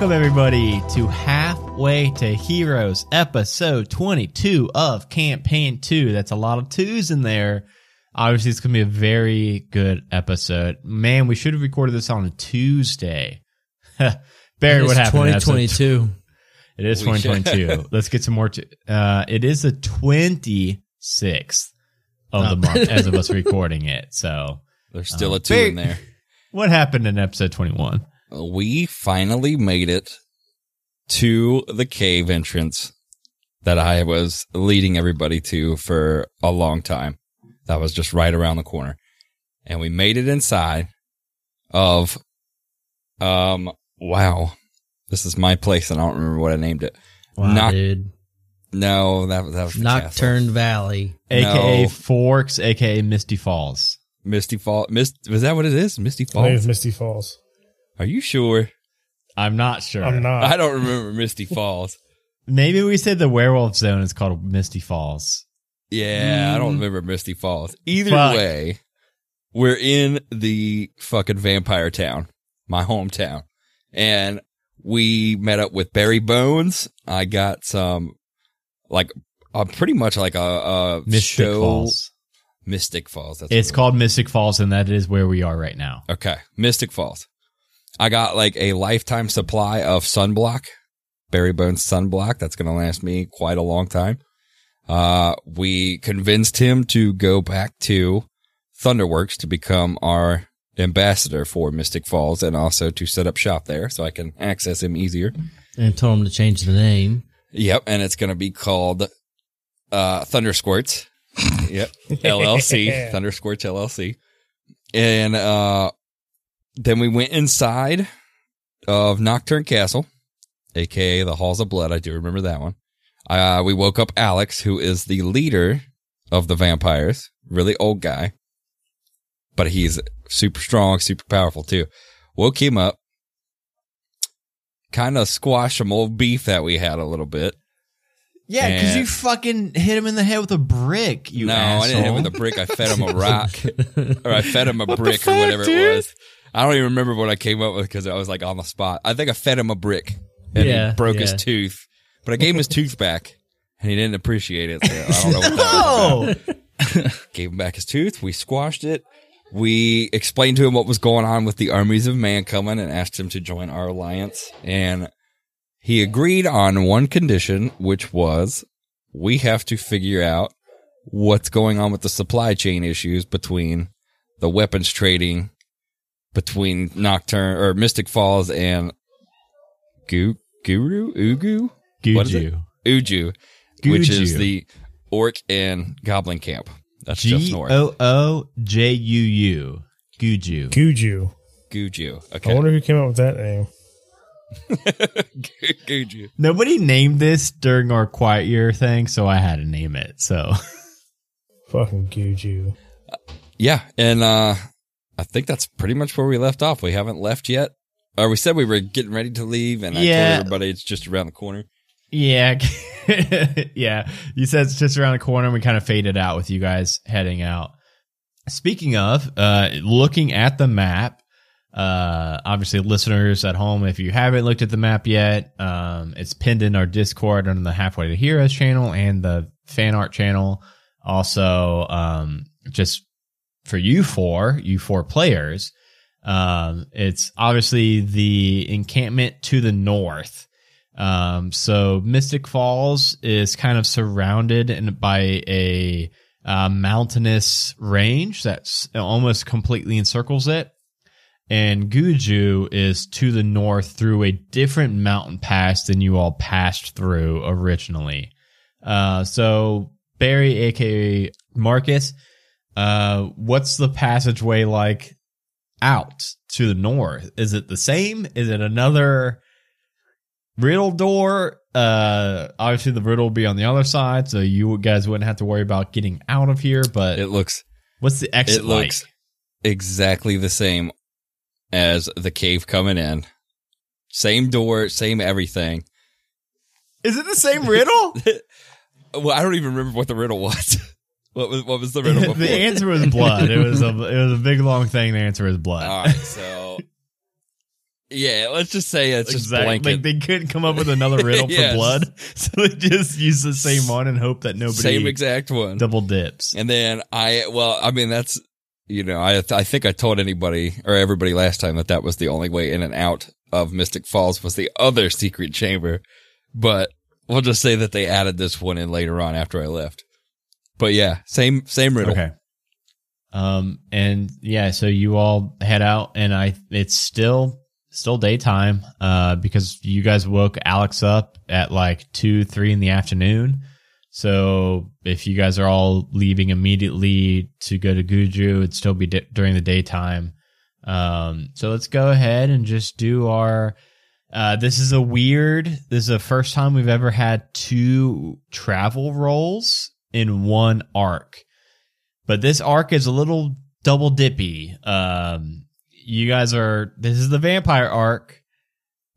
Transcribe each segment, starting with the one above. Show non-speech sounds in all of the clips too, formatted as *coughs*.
Welcome, everybody, to Halfway to Heroes, episode 22 of Campaign 2. That's a lot of twos in there. Obviously, it's going to be a very good episode. Man, we should have recorded this on a Tuesday. *laughs* Barry, what happened? episode 2022. It is We should- 2022. Let's get some more. Uh, it is the 26th of the Oh. month as of us *laughs* recording it. So, There's still Uh, a two very- in there. what happened in episode 21? We finally made it to the cave entrance that I was leading everybody to for a long time. That was just right around the corner. And we made it inside of, um, wow. This is my place and I don't remember what I named it. Wow, Knock- dude. No, that, that was the castle. Nocturne Valley. AKA No. Forks, AKA Misty Falls. Misty Fall. Mist, was that what it is? Misty I think Falls? it's Misty Falls. Are you sure? I'm not sure. I'm not. I don't remember Misty Falls. *laughs* Maybe we said the werewolf zone is called Misty Falls. Yeah, I don't remember Misty Falls. Either Fuck. way, we're in the fucking vampire town, my hometown. And we met up with Barry Bones. I got some, like, uh, pretty much like a, a Mystic show. Falls. Mystic Falls. That's It's what it called Mystic Falls, and that is where we are right now. Okay. Mystic Falls. I got like a lifetime supply of sunblock, Barry Bones sunblock. That's going to last me quite a long time. Uh, we convinced him to go back to Thunderworks to become our ambassador for Mystic Falls and also to set up shop there so I can access him easier. And told him to change the name. Yep. And it's going to be called, uh, Thunder Squirts. yep. *laughs* LLC, Thunder Squirts LLC. And, uh, then we went inside of Nocturne Castle, aka the Halls of Blood. I do remember that one. Uh, we woke up Alex, who is the leader of the vampires, really old guy, but he's super strong, super powerful too. Woke him up, kind of squashed some old beef that we had a little bit. Yeah, because you fucking hit him in the head with a brick. You no, asshole. I didn't hit him with a brick. I fed him a *laughs* rock, or I fed him a brick, fuck, or whatever dude? it was. I don't even remember what I came up with because I was like on the spot. I think I fed him a brick, and Yeah, he broke his tooth. But I gave him his *laughs* tooth back, and he didn't appreciate it. So I don't know what that was about. Oh, *laughs* Gave him back his tooth. We squashed it. We explained to him what was going on with the armies of man coming, and asked him to join our alliance. And he agreed on one condition, which was we have to figure out what's going on with the supply chain issues between the weapons trading between Nocturne or Mystic Falls and Gu Guru Ugu What is it? Guju. Uju, which is the orc and goblin camp. That's just G north. O O J U U. Guju. Guju. Guju. I wonder who came up with that name. *laughs* Guju. Nobody named this during our quiet year thing, so I had to name it. So Fucking Guju. Yeah, and uh I think that's pretty much where we left off. We haven't left yet. Or we said we were getting ready to leave, and I told everybody it's just around the corner. yeah, *laughs* yeah. You said it's just around the corner. and We kind of faded out with you guys heading out. Speaking of, uh, looking at the map, uh, obviously listeners at home, if you haven't looked at the map yet, um, it's pinned in our Discord on the Halfway to Heroes channel and the fan art channel. Also, um, just for you four, you four players, um, it's obviously the encampment to the north. Um, so Mystic Falls is kind of surrounded in, by a uh, mountainous range that's almost completely encircles it. And Guju is to the north through a different mountain pass than you all passed through originally. Uh, so Barry, aka Marcus, uh, what's the passageway like out to the north? Is it the same? Is it another riddle door? Uh, obviously the riddle will be on the other side, so you guys wouldn't have to worry about getting out of here. But It looks what's the exit it looks like? exactly the same as the cave coming in. Same door, same everything. Is it the same riddle? *laughs* Well, I don't even remember what the riddle was. *laughs* what was what was the riddle *laughs* before? the answer was blood. It was a it was a big long thing. The answer was blood. All right, so Yeah, let's just say it's just Exactly. blanket. Like they couldn't come up with another *laughs* riddle for blood, *laughs* so they just use the same one and hope that nobody Same exact one. double dips. And then I, well, I mean, that's, you know, I, I think I told anybody or everybody last time that that was the only way in and out of Mystic Falls was the other secret chamber. But we'll just say that they added this one in later on after I left. But yeah, same, same riddle. Okay. Um and yeah, so you all head out and I it's still still daytime uh because you guys woke Alex up at like 2 3 in the afternoon. So if you guys are all leaving immediately to go to Guju, it'd still be during the daytime. Um so let's go ahead and just do our uh, this is a weird. This is the first time we've ever had two travel rolls in one arc but this arc is a little double dippy. Um, you guys are this is the vampire arc,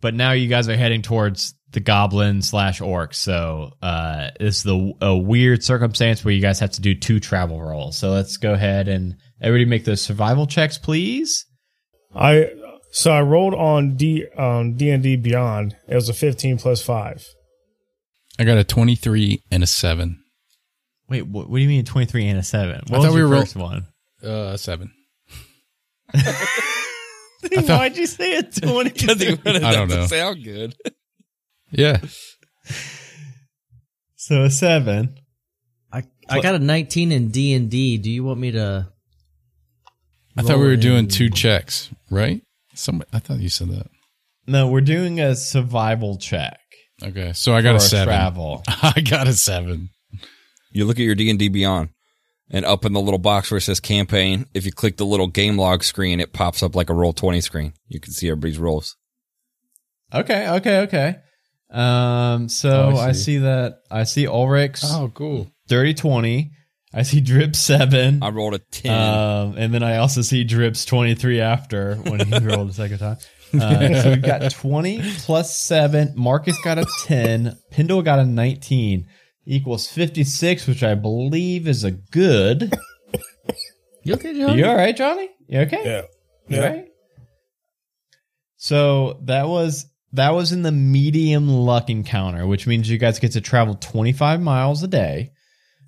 but now you guys are heading towards the goblin slash orc. So uh, this is the a weird circumstance where you guys have to do two travel rolls. So let's go ahead and everybody make those survival checks, please. I so I rolled on D on D and D Beyond. It was a fifteen plus five. I got a 23 and a 7. Wait, what, what do you mean twenty three and a seven? What I was thought we your were roll- first one? Uh, 7. *laughs* Then Why'd you say a twenty? *laughs* Because he wanted *laughs* I don't that to know. sound good. Yeah. so a seven. I I got a 19 in D and D. Do you want me to? I thought we were doing two checks, right? Somebody, I thought you said that. No, we're doing a survival check. Okay, so I got a for seven. Travel. I got a seven. You look at your D&D Beyond and up in the little box where it says campaign, if you click the little game log screen, it pops up like a Roll20 screen. You can see everybody's rolls. Okay, okay, okay. Um, so Oh, I I, see. see. that I see Ulrich's Oh, cool. 30 20. I see Drip 7. I rolled a 10. Um, and then I also see Drip's 23 after when he *laughs* rolled the second time. Uh, so we've got 20 plus 7. Marcus got a 10. Pendle got a 19. Equals 56, which I believe is a good. You okay, John? You all right, Johnny? You okay? Yeah. You all right? So that was that was in the medium luck encounter, which means you guys get to travel 25 miles a day.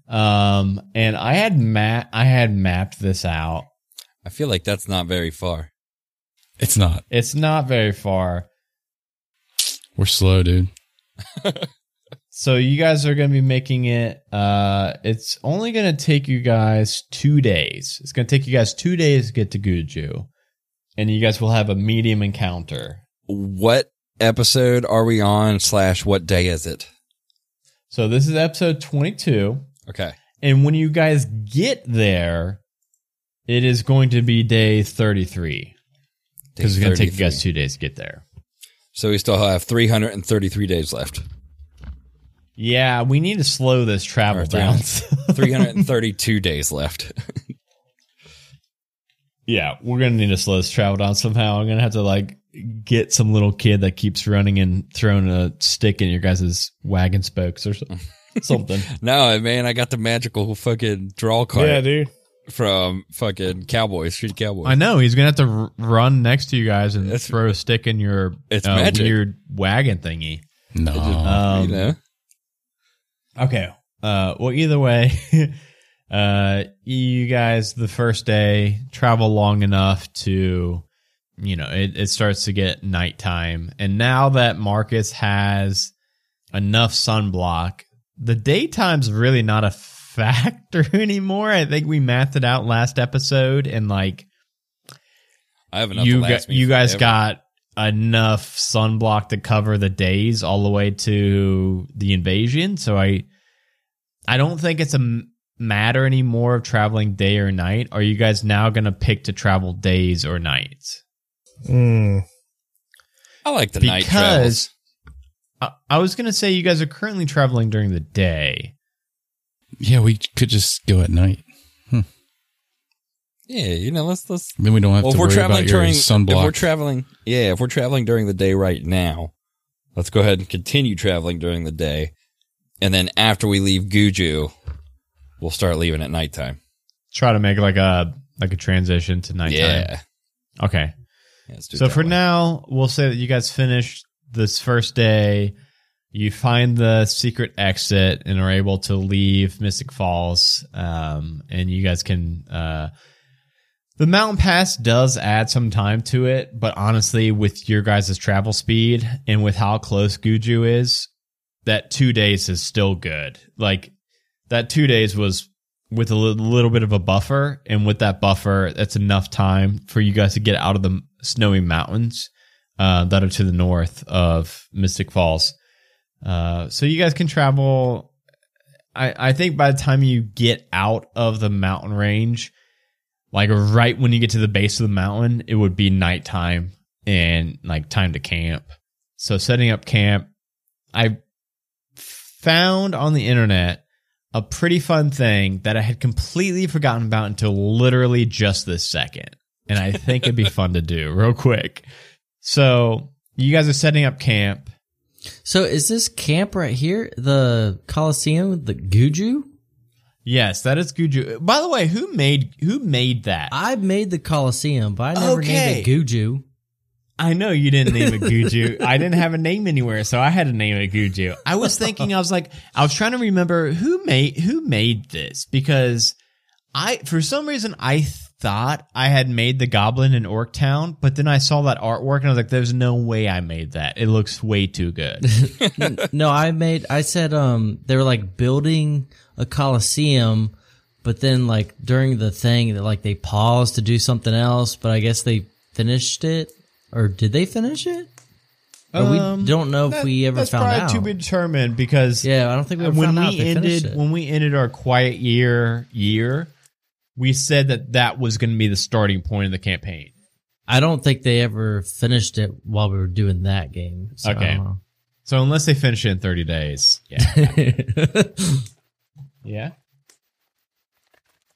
Um, and I had ma- I had mapped this out. I feel like that's not very far. It's not. It's not very far. We're slow, dude. *laughs* So you guys are going to be making it. Uh, it's only going to take you guys two days. It's going to take you guys two days to get to Guju, and you guys will have a medium encounter. What episode are we on slash what day is it? So this is episode twenty-two, Okay. and when you guys get there, it is going to be day thirty-three because it's going to take you guys two days to get there. So we still have 333 days left. Yeah, we need to slow this travel Or down. *laughs* 332 days left. Yeah, we're gonna need to slow this travel down somehow. I'm gonna have to like get some little kid that keeps running and throwing a stick in your guys' wagon spokes or so- *laughs* something. no, man, I got the magical fucking draw card Yeah, dude. from fucking Cowboys, Street Cowboys. I know he's gonna have to run next to you guys and It's- throw a stick in your It's uh, magic. weird wagon thingy. No. Um, you know? Okay. Uh, well, either way, *laughs* uh, you guys the first day travel long enough to, you know, it, it starts to get nighttime, and now that Marcus has enough sunblock, the daytime's really not a *laughs* factor anymore. I think we mathed it out last episode, and like I have enough you me you guys forever. got enough sunblock to cover the days all the way to the invasion so i i don't think it's a matter anymore of traveling day or night are you guys now going to pick to travel days or nights Mm. I like the night travels. I, I was going to say you guys are currently traveling during the day yeah, we could just go at night. Yeah, you know, let's let's. Then we don't have Well, to if we're worry traveling about your during, if we're traveling, yeah, if we're traveling during the day right now, let's go ahead and continue traveling during the day, and then after we leave Guju, we'll start leaving at nighttime. try to make like a like a transition to nighttime Yeah, Okay. Yeah, let's do it So for way. now, we'll say that you guys finished this first day. You find the secret exit and are able to leave Mystic Falls. Um, and you guys can. Uh, the mountain pass does add some time to it, but honestly, with your guys' travel speed and with how close Guju is, that two days is still good. Like that two days was with a little bit of a buffer, and with that buffer, that's enough time for you guys to get out of the snowy mountains uh, that are to the north of Mystic Falls. Uh, so you guys can travel. I, I think by the time you get out of the mountain range, like right when you get to the base of the mountain, it would be nighttime and like time to camp. So setting up camp, I found on the internet a pretty fun thing that I had completely forgotten about until literally just this second. And I think it'd be *laughs* fun to do real quick. So you guys are setting up camp. So is this camp right here the Coliseum, the Guju? Yes, that is Guju. By the way, who made who made that? I made the Coliseum, but I never Okay. named it Guju. I know you didn't name it Guju. I didn't have a name anywhere, so I had to name it Guju. I was thinking, I was like, I was trying to remember who made who made this because I, for some reason, I thought I had made the Goblin in Orc Town, but then I saw that artwork and I was like, there's no way I made that. It looks way too good. *laughs* no, I made. I said um they were like building a Coliseum, but then like during the thing that like they paused to do something else, but I guess they finished it, or did they finish it? Um, we don't know if That- we ever that's found probably out. to be determined because yeah, I don't think we ever when we if ended when we ended our quiet year year, we said that that was going to be the starting point of the campaign. I don't think they ever finished it while we were doing that game. So Okay. So unless they finish it in 30 days, yeah, *laughs* yeah.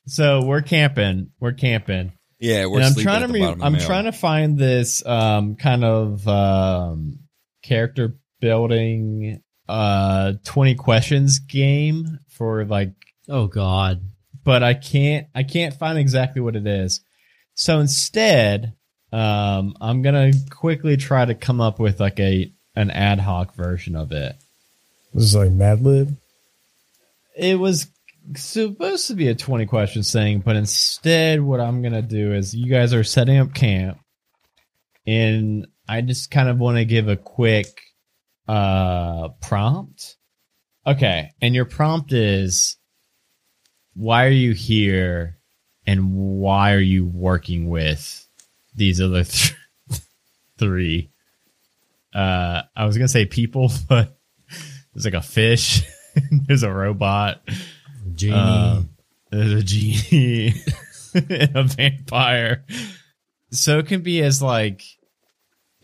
So we're camping. We're camping. yeah, we're and I'm trying at to the bottom of I'm mountain. trying to find this um kind of um character building uh 20 questions game for like oh God. But I can't I can't find exactly what it is. So instead, um I'm going to quickly try to come up with like a an ad hoc version of it. This is like Mad Lib. It was supposed to be a 20 questions thing, but instead what I'm going to do is you guys are setting up camp and I just kind of want to give a quick uh prompt. Okay, and your prompt is why are you here and why are you working with these other th- *laughs* three uh I was going to say people, *laughs* but there's like a fish, *laughs* there's a robot, Genie. um, there's a genie, and a vampire. So it can be as like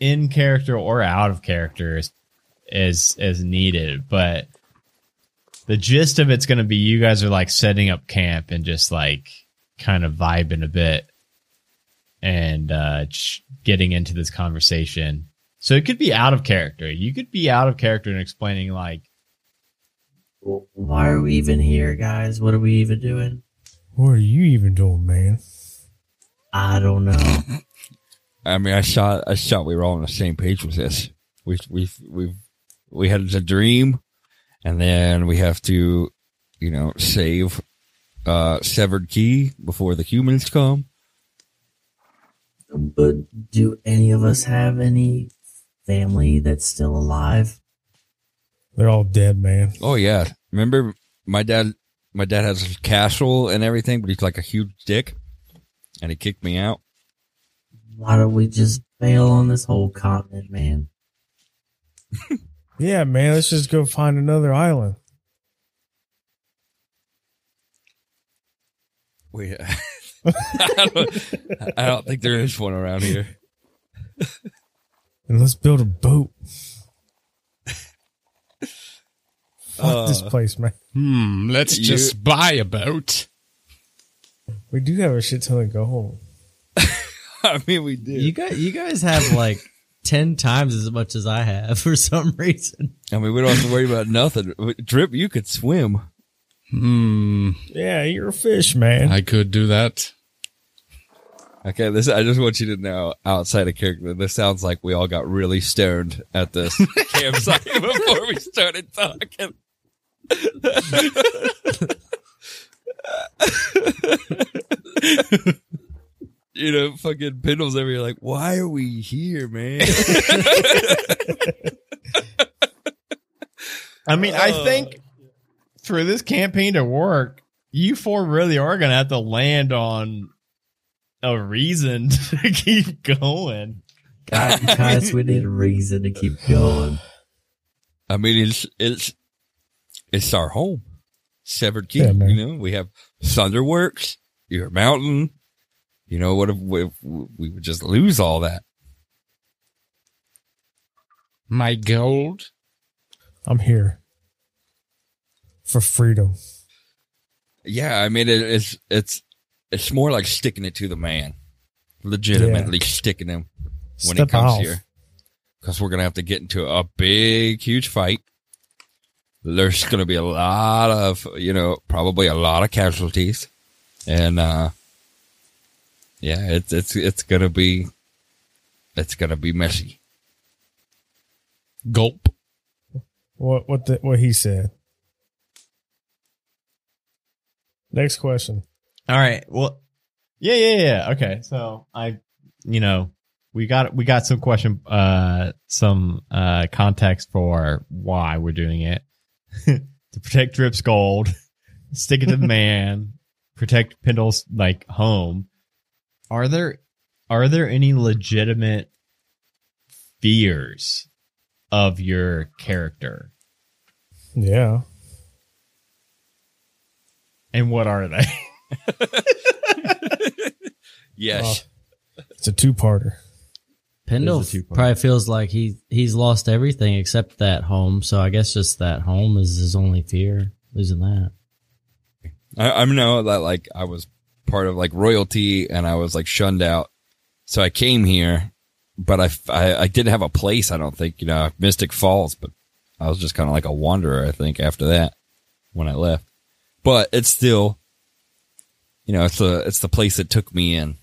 in character or out of character as as, as needed. But the gist of it's going to be you guys are like setting up camp and just like kind of vibing a bit and uh, getting into this conversation. So it could be out of character. You could be out of character and explaining like Why are we even here, guys? What are we even doing? What are you even doing, man? I don't know. *laughs* I mean, I shot, I shot. We were all on the same page with this. We, we, we, we had a dream, and then we have to, you know, save uh severed key before the humans come. But do any of us have any family that's still alive? They're all dead, man. Oh yeah, remember my dad? My dad has a castle and everything, but he's like a huge dick, and he kicked me out. Why don't we just bail on this whole continent, man? *laughs* Yeah, man. Let's just go find another island. We, *laughs* I, don't, I don't think there is one around here. and let's build a boat. Fuck this Uh, place, man. Hmm, let's You- just buy a boat. We do have a shit ton to go home. *laughs* I mean, we do. You guys, you guys have like ten times as much as I have *laughs* for some reason. I mean, we don't have to worry about nothing. Drip, you could swim. Hmm, Yeah, you're a fish, man. I could do that. Okay, this I just want you to know outside of character, this sounds like we all got really stoned at this *laughs* campsite *laughs* before we started talking. You know, fucking Pendle's over here like, why are we here, man? *laughs* I mean, I Oh. think for this campaign to work, you four really are going to have to land on a reason *laughs* to keep going. God, *laughs* guys, we need a reason to keep going. I mean, it's it's it's our home, Severed Key. Yeah, man. you know, we have Thunderworks, your mountain. You know, what if we, if we would just lose all that? My gold. I'm here for freedom. Yeah, I mean, it, it's it's it's more like sticking it to the man, legitimately sticking him when Step it comes off. here, because we're gonna have to get into a big, huge fight. There's gonna be a lot of, you know, probably a lot of casualties, and uh yeah, it's it's it's gonna be, it's gonna be messy. Gulp. What what the, what he said. Next question. All right. Well, yeah, yeah, yeah. Okay. So I, you know, we got we got some question, uh, some uh context for why we're doing it *laughs* to protect Drip's gold, *laughs* stick it to the man, protect Pendle's like home. Are there are there any legitimate fears of your character, Yeah. and what are they? *laughs* Yes, It's a two parter. Pendle two-part. probably feels like he he's lost everything except that home. So I guess just that home is his only fear, losing that. I, I know that like I was part of like royalty and I was like shunned out. So I came here, but I, I, I didn't have a place. I don't think, you know, Mystic Falls, but I was just kind of like a wanderer, I think, after that when I left. But it's still, you know, it's the, it's the place that took me in.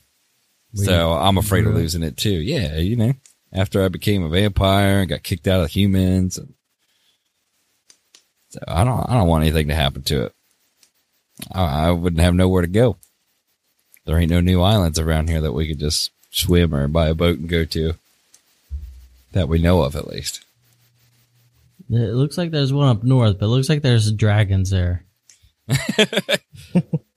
So I'm afraid of losing it too. Yeah. You know, after I became a vampire and got kicked out of humans. And so I don't, I don't want anything to happen to it. I, I wouldn't have nowhere to go. There ain't no new islands around here that we could just swim or buy a boat and go to. That we know of, at least. It looks like there's one up north, but it looks like there's dragons there. *laughs*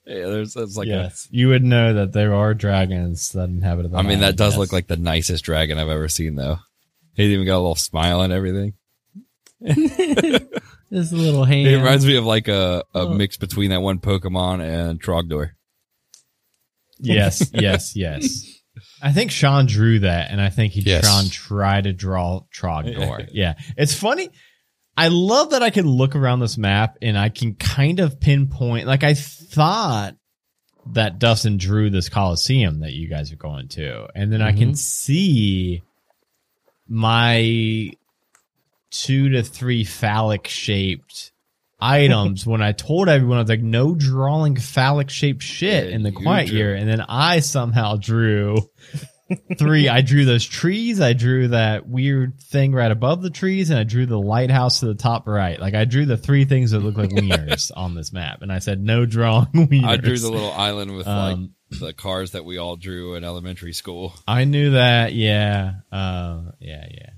Yeah, there's, there's like yes, you would know that there are dragons that inhabit the a. I mean, that does yes. look like the nicest dragon I've ever seen, though. He's even got a little smile and everything. *laughs* This little hand. It reminds me of like a, a Oh. mix between that one Pokemon and Trogdor. Yes, *laughs* yes, yes. I think Sean drew that, and I think he Yes. Sean tried to draw Trogdor. *laughs* yeah, it's funny. I love that I can look around this map and I can kind of pinpoint. Like I thought that Dustin drew this Coliseum that you guys are going to, and then I can mm-hmm. see my two to three phallic shaped items when I told everyone I was like, no drawing phallic shaped shit Yeah, in the quiet drew. year. And then I somehow drew three. I drew those trees. I drew that weird thing right above the trees, and I drew the lighthouse to the top right. Like I drew the three things that look like *laughs* wieners on this map. And I said, no drawing wieners. *laughs* I drew the little island with Um, like the cars that we all drew in elementary school. I knew that. Yeah. Uh, yeah. Yeah.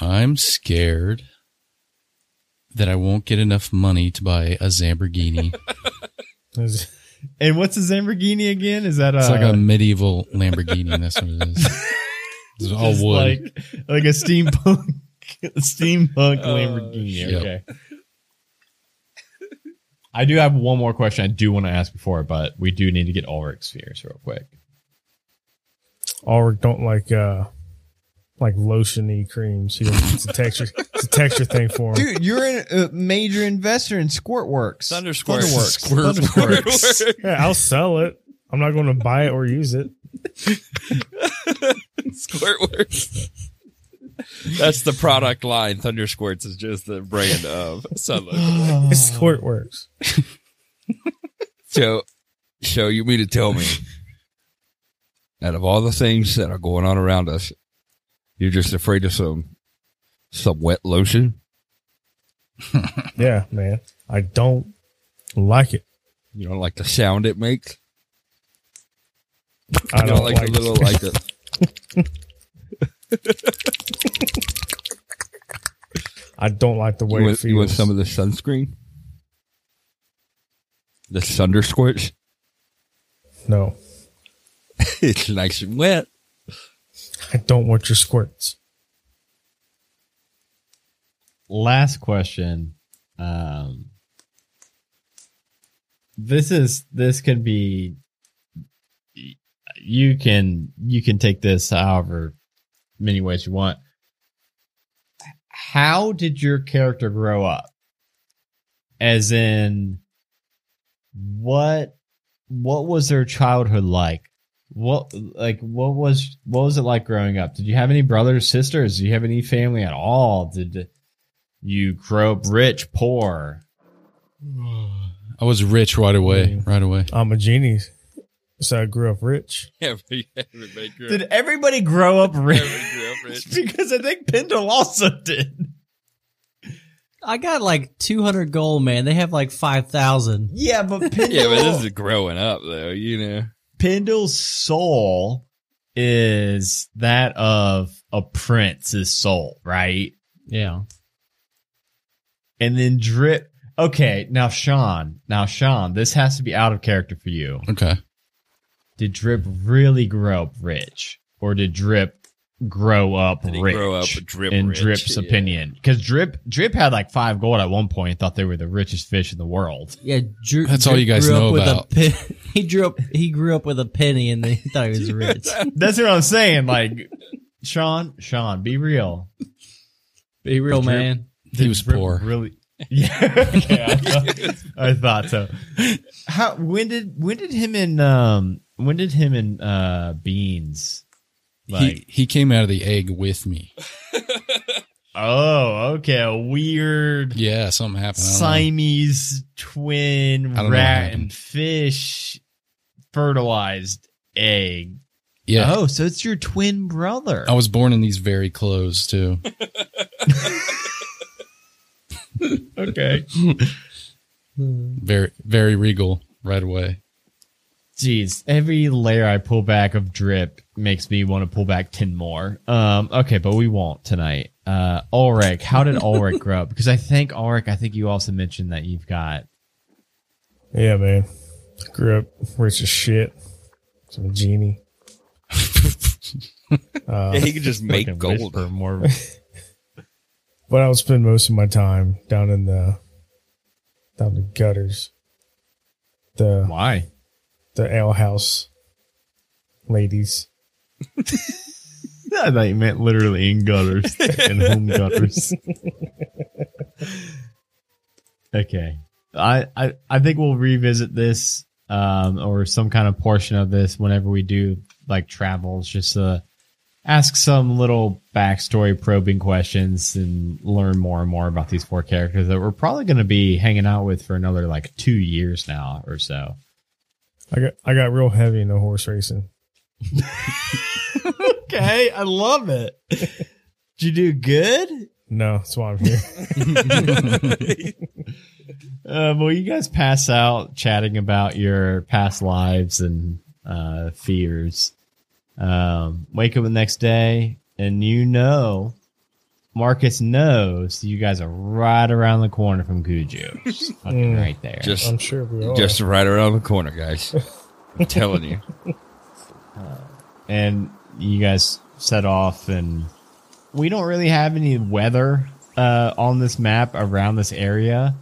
I'm scared that I won't get enough money to buy a Lamborghini. *laughs* And what's a Lamborghini again? Is that a, It's like a medieval Lamborghini. That's what it is. *laughs* It's all just wood. like like a steampunk a *laughs* steampunk Lamborghini? shit. Okay. I do have one more question I do want to ask before, but we do need to get Ulrich's fears real quick. Ulrich don't like uh like lotiony creams. He don't, it's a texture. It's a texture thing for him. Dude, you're a major investor in Squirtworks. Thunder Squirts. Thunderworks. Squirtworks. *laughs* Yeah, I'll sell it. I'm not going to buy it or use it. *laughs* Squirtworks. That's the product line. Thunder Squirts is just the brand of Sunlight. It's Squirtworks. *laughs* So So you mean to tell me, out of all the things that are going on around us, you're just afraid of some some wet lotion? *laughs* Yeah, man. I don't like it. You don't like the sound it makes? I don't don't like, the little like the *laughs* I don't like the way you it want, you want some of the sunscreen? The thunder squirts? no, *laughs* it's nice and wet. I don't want your squirts. last question. Um, this is this could be. You can you can take this however many ways you want. How did your character grow up? As in, what what was their childhood like? What like what was what was it like growing up? Did you have any brothers, sisters? Did you have any family at all? Did you grow up rich, poor? I was rich right away. Right away. I'm a genie, so I grew up rich. *laughs* Every, everybody grew Did everybody grow up rich? Grew up *laughs* rich. because I think Pendle also did. I got like 200 gold, man. They have like 5,000. Yeah, but Pendle, *laughs* Yeah, but this is growing up though, you know. Pendle's soul is that of a prince's soul, right? Yeah. And then drip. Okay, now Sean, now Sean, this has to be out of character for you. Okay. Did Drip really grow up rich, or did Drip grow up Did rich? grow up Drip in rich? Drip's Yeah. opinion, because Drip Drip had like five gold at one point and thought they were the richest fish in the world. Yeah. Drew, That's all you guys grew up know with about. A *laughs* he grew up. He grew up with a penny, and they thought he was rich. *laughs* That's what I'm saying. Like, Sean, Sean, be real. Be real, Drip- man. He was Drip poor. Really? *laughs* Yeah. okay, I, thought, I thought so. How? When did when did him and um when did him and uh Beans like? he he came out of the egg with me. *laughs* oh, okay, a weird. Yeah, something happened. I don't know. Siamese twin know what rat and fish fertilized egg. Yeah. Oh, so it's your twin brother. I was born in these very clothes too. *laughs* *laughs* okay. Very very regal right away. Jeez, every layer I pull back of drip makes me want to pull back 10 more. Um, okay, but we won't tonight. Uh, Ulrich, how did Ulrich *laughs* grow up? Because I think, Ulrich, I think you also mentioned that you've got, Yeah, man. Grew up rich as shit. Some a genie. uh, *laughs* Yeah, he could just make gold. whisper more. *laughs* but I would spend most of my time down in the down the gutters. The Why? The ale house ladies. *laughs* I thought you meant literally in gutters, *laughs* in home gutters. okay, I, I I think we'll revisit this um, or some kind of portion of this whenever we do like travels. Just uh, ask some little backstory probing questions and learn more and more about these four characters that we're probably going to be hanging out with for another like two years now or so. I got I got real heavy into horse racing. *laughs* Okay, I love it. Did you do good? No, that's why I'm here. *laughs* Uh, well, you guys pass out chatting about your past lives and uh, fears. Um, wake up the next day, and you know, Marcus knows you guys are right around the corner from Guju. *laughs* Just fucking Mm. right there. Just I'm sure we are. just right around the corner, guys. *laughs* I'm telling you. and you guys set off, and we don't really have any weather uh, on this map around this area.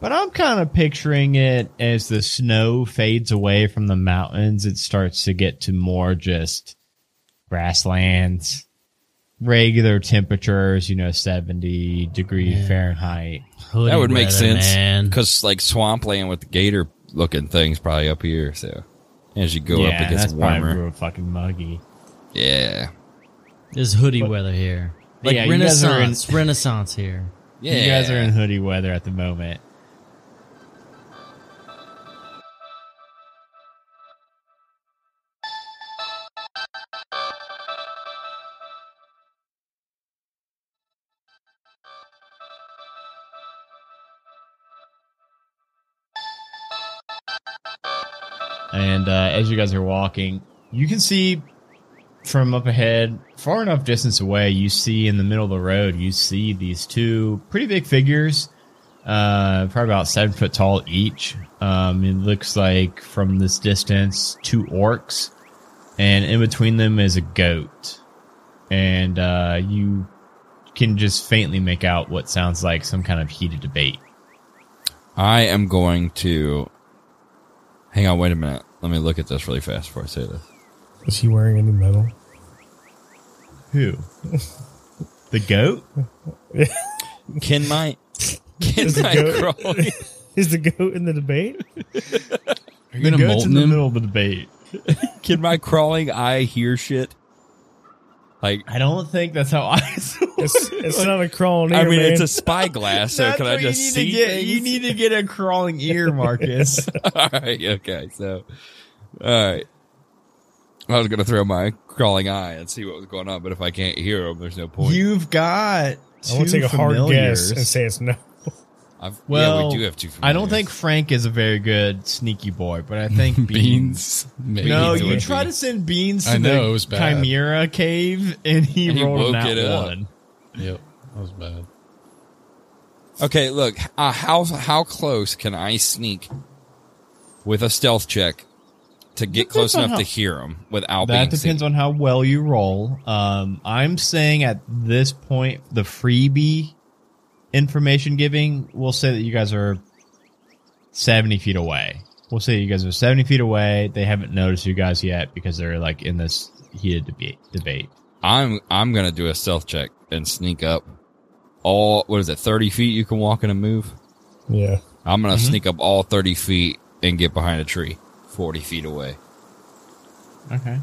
But I'm kind of picturing it as the snow fades away from the mountains, it starts to get to more just grasslands, regular temperatures, you know, 70 degree Fahrenheit. Hoodie that would make weather, sense because like swampland with the gator looking things probably up here. So as you go yeah, up, it gets that's probably warmer. real fucking muggy. Yeah, There's hoodie weather here. Like Yeah, you guys are in- Renaissance, Renaissance here. yeah. You guys are in hoodie weather at the moment. And uh, as you guys are walking, you can see from up ahead, far enough distance away, you see in the middle of the road, you see these two pretty big figures, uh, probably about seven foot tall each. Um, it looks like from this distance, two orcs, and in between them is a goat, and uh, you can just faintly make out what sounds like some kind of heated debate. I am going to. Hang on, wait a minute. Let me look at this really fast before I say this. Is he wearing any metal? Who? the goat? Can my can Is the my goat- crawling *laughs* Is the goat in the debate? Are you The gonna goat's molten in the him? middle of the debate. can my crawling eye hear shit? Like I don't think that's how eyes *laughs* work. It's, it's not a crawling I mean, man. it's a spyglass, so can I what you just see get. You need to get a crawling ear, Marcus. *laughs* *laughs* all right, okay, so all right. I was gonna throw my crawling eye and see what was going on, but if I can't hear them, there's no point. You've got. I to take a hard guess and say it's no. I've, yeah, Well, we do have two. I don't think Frank is a very good sneaky boy, but I *laughs* think Beans. Beans. No, you try to send Beans to I know, the it was bad. Chimera cave, and he And he rolled that it up. one. Yep. That was bad. Okay, look, uh, how how close can I sneak with a stealth check to get Depends close enough how- to hear them without That depends seen? on how well you roll. Um, I'm saying at this point, the freebie information giving, we'll say that you guys are 70 feet away. We'll say you guys are 70 feet away. They haven't noticed you guys yet because they're like in this heated debate. debate. I'm I'm gonna do a stealth check and sneak up. All what is it? Thirty feet you can walk in a move. Yeah. I'm gonna sneak up all thirty feet and get behind a tree, forty feet away. Okay.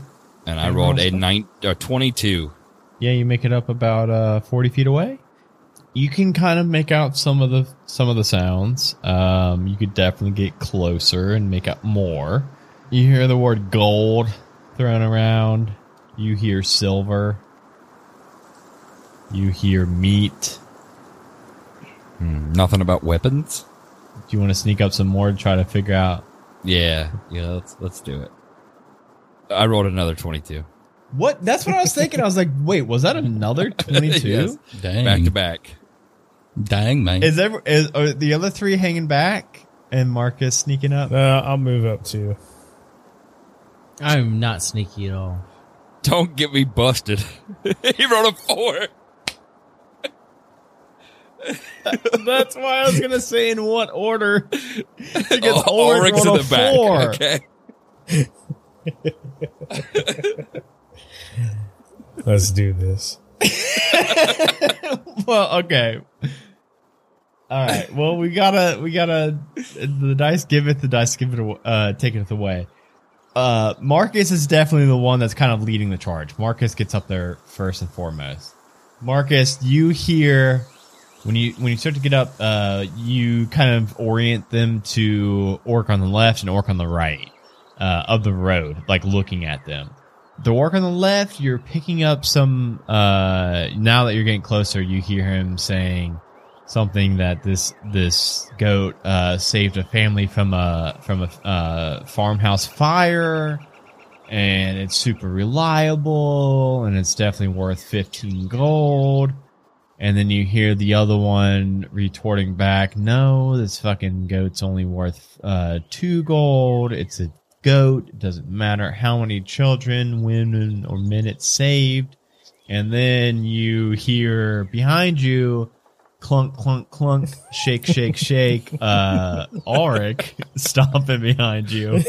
And I Okay, rolled a nine or twenty-two. Yeah, you make it up about uh, 40 feet away. You can kind of make out some of the some of the sounds. Um, you could definitely get closer and make out more. You hear the word gold thrown around. You hear silver. You hear meat. Hmm, nothing about weapons. Do you want to sneak up some more to try to figure out Yeah, yeah. Let's let's do it. I rolled another twenty-two. what? That's what I was thinking. I was like, wait, was that another *laughs* twenty-two? Yes. Dang. Back to back. Dang, man. Is ever is are the other three hanging back and Marcus sneaking up? Uh, I'll move up too. I'm not sneaky at all. Don't get me busted. *laughs* he rolled a four. *laughs* That's why I was gonna say in what order. Because *laughs* All- all Ulrich rings rolled in a the back. four. Okay. Let's do this. *laughs* Well, okay. All right. Well, we gotta, we gotta. The dice give it. The dice give it. aw- Uh, taketh away. Uh, Marcus is definitely the one that's kind of leading the charge. Marcus gets up there first and foremost. Marcus, you hear when you when you start to get up, uh, you kind of orient them to orc on the left and orc on the right uh, of the road, like looking at them. The orc on the left, you're picking up some. Uh, now that you're getting closer, you hear him saying something that this this goat uh, saved a family from a from a uh, farmhouse fire, and it's super reliable, and it's definitely worth fifteen gold. And then you hear the other one retorting back, "No, this fucking goat's only worth uh, two gold. It's a goat. It doesn't matter how many children, women, or men it saved." And then you hear behind you, clunk, clunk, clunk, shake, shake, shake. *laughs* Uh, Auric *laughs* stomping behind you.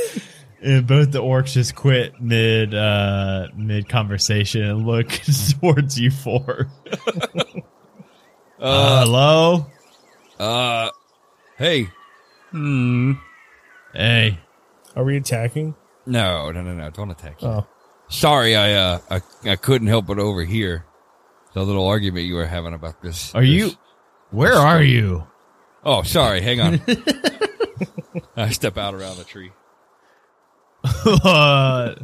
And both the orcs just quit mid uh, mid conversation and look *laughs* towards you four. Uh, hello? Uh, hey. Hmm. Hey. Are we attacking? No, no, no, no. Don't attack. you. Oh, Sorry, I uh, I, I couldn't help but overhear the little argument you were having about this. Are you where are you? Oh, sorry. Hang on. *laughs* I step out around the tree. uh,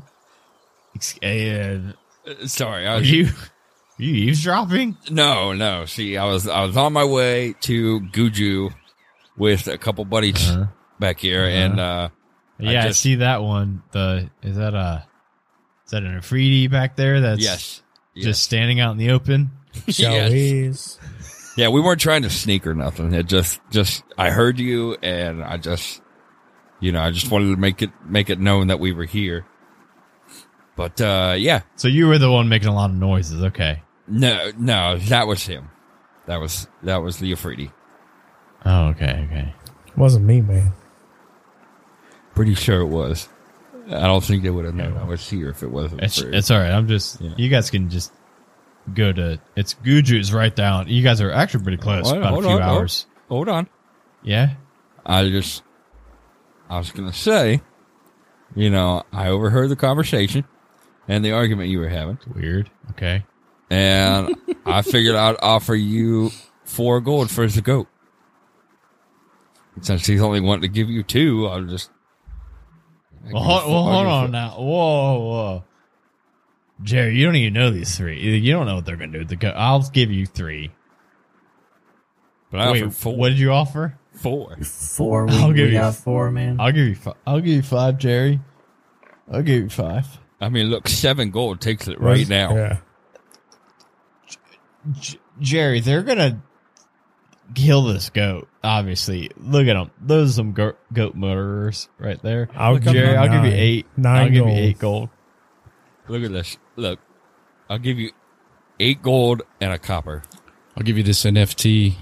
*laughs* ex- uh, Uh, Sorry, I are was, you are you eavesdropping? no, no. See, I was I was on my way to Guju with a couple buddies Uh-huh. back here, and uh, Yeah, I, just- see that one. The is that a is that an Afridi back there? That's Yes. just standing out in the open. *laughs* Yes. Yeah, we weren't trying to sneak or nothing. It just, just, I heard you and I just, you know, I just wanted to make it, make it known that we were here. But, uh, yeah, So you were the one making a lot of noises. Okay. no, no, that was him. That was, that was the Afridi. Oh, okay, okay. It Wasn't me, man. Pretty sure it was. I don't think they would have known I was here if it wasn't It's for it's all right. I'm just Yeah. you guys can just go to it's Guju's right down. You guys are actually pretty close. Hold- about hold a few on, hold- hours. Hold on. Yeah. I just, I was gonna say, you know, I overheard the conversation and the argument you were having. Weird. Okay. and *laughs* I figured I'd offer you four gold for the goat. Since he's only wanting to give you two, I'll just. I'll Well, hold, well, hold on now. Whoa, whoa. Jerry, you don't even know these three. You don't know what they're going to do. with The go- I'll give you three. But I Wait, offered four. what did you offer? Four. Four. We, I'll give we you got four, man. I'll give you. Five. I'll give you five, Jerry. I'll give you five. I mean, look, seven gold takes it right now. Yeah. J- Jerry, they're gonna kill this goat. Obviously, look at them. Those are some go- goat murderers right there. I'll Look, give Jerry. you I'll give you eight. Nine I'll give gold. you eight gold. Look at this. Look, I'll give you eight gold and a copper. I'll give you this NFT.